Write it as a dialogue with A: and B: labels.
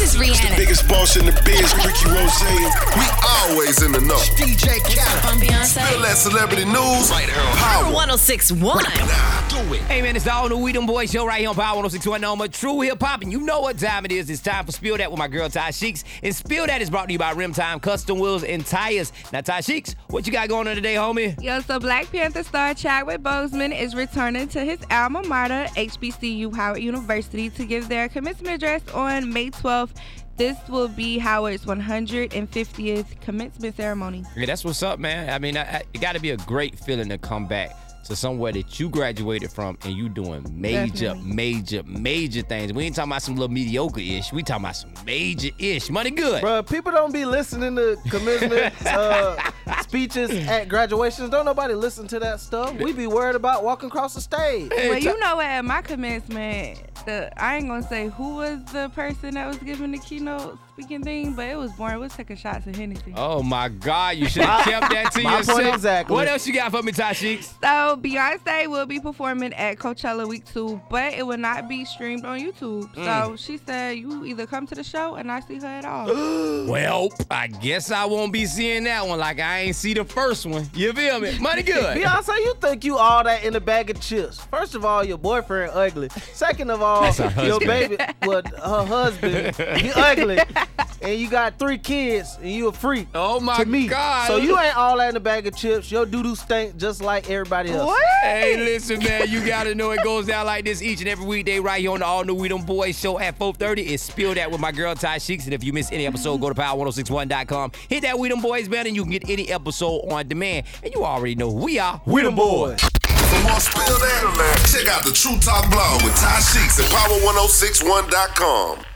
A: This is Rihanna.
B: Biggest boss in the biz, Ricky Rose. We always in the know.
C: DJ Khaled.
A: I'm Beyonce.
B: Spill that celebrity news right here on Power.
A: 1061.
B: Do it.
D: Hey man, it's the all new We Them Boys show right here on Power 1061 Noma. True hip hop, and you know what time it is. It's time for Spill Dat with my girl Ty Sheeks. And Spill Dat is brought to you by RimTyme Custom Wheels and Tires. Now, Ty Sheeks, what you got going on today, homie?
E: Yo, so Black Panther star Chadwick Boseman is returning to his alma mater, HBCU Howard University, to give their commencement address on May 12th. This will be Howard's 150th commencement ceremony.
D: Yeah, that's what's up, man. I mean, I, I, it got to be a great feeling to come back to somewhere that you graduated from and you doing major,
E: Definitely.
D: major, major things. We ain't talking about some little mediocre ish. We talking about some major ish. Money good.
F: Bruh, people don't be listening to commencement uh, speeches at graduations. Don't nobody listen to that stuff. We be worried about walking across the stage.
D: Hey,
E: Well, you know what? At my commencement, the I ain't gonna say who was the person that was giving the keynote speaking thing, but it was boring. We're taking shots of Hennessy.
D: Oh my God, you should have kept that to
F: My point
D: yourself.
F: exactly.
D: What else you got for me, Ty Sheeks?
E: So Beyonce will be performing at Coachella Week Two, but it will not be streamed on YouTube.
D: Mm.
E: So she said you either come to the show and I see her at all.
D: Well, I guess I won't be seeing that one like I ain't see the first one. You feel me? Money good.
F: Beyonce, you think you all that in a bag of chips? First of all, your boyfriend ugly. Second of all,
D: That's her
F: your baby, well, her husband, he ugly. And you got three kids, and you a freak.
D: Oh my
F: to me.
D: God.
F: So you ain't all that in a bag of chips. Your doo doo stink just like everybody else.
E: what?
D: Hey, listen, man, you gotta know it goes down like this each and every weekday right here on the All New We Them Boys show at 4:30. It's Spill Dat with my girl Ty Sheeks. And if you miss any episode, go to power1061.com. Hit that We Them Boys banner, and you can get any episode on demand. And you already know who we are. We Them Boys.
B: For more Spill Dat, check out the True Talk blog with Ty at power1061.com.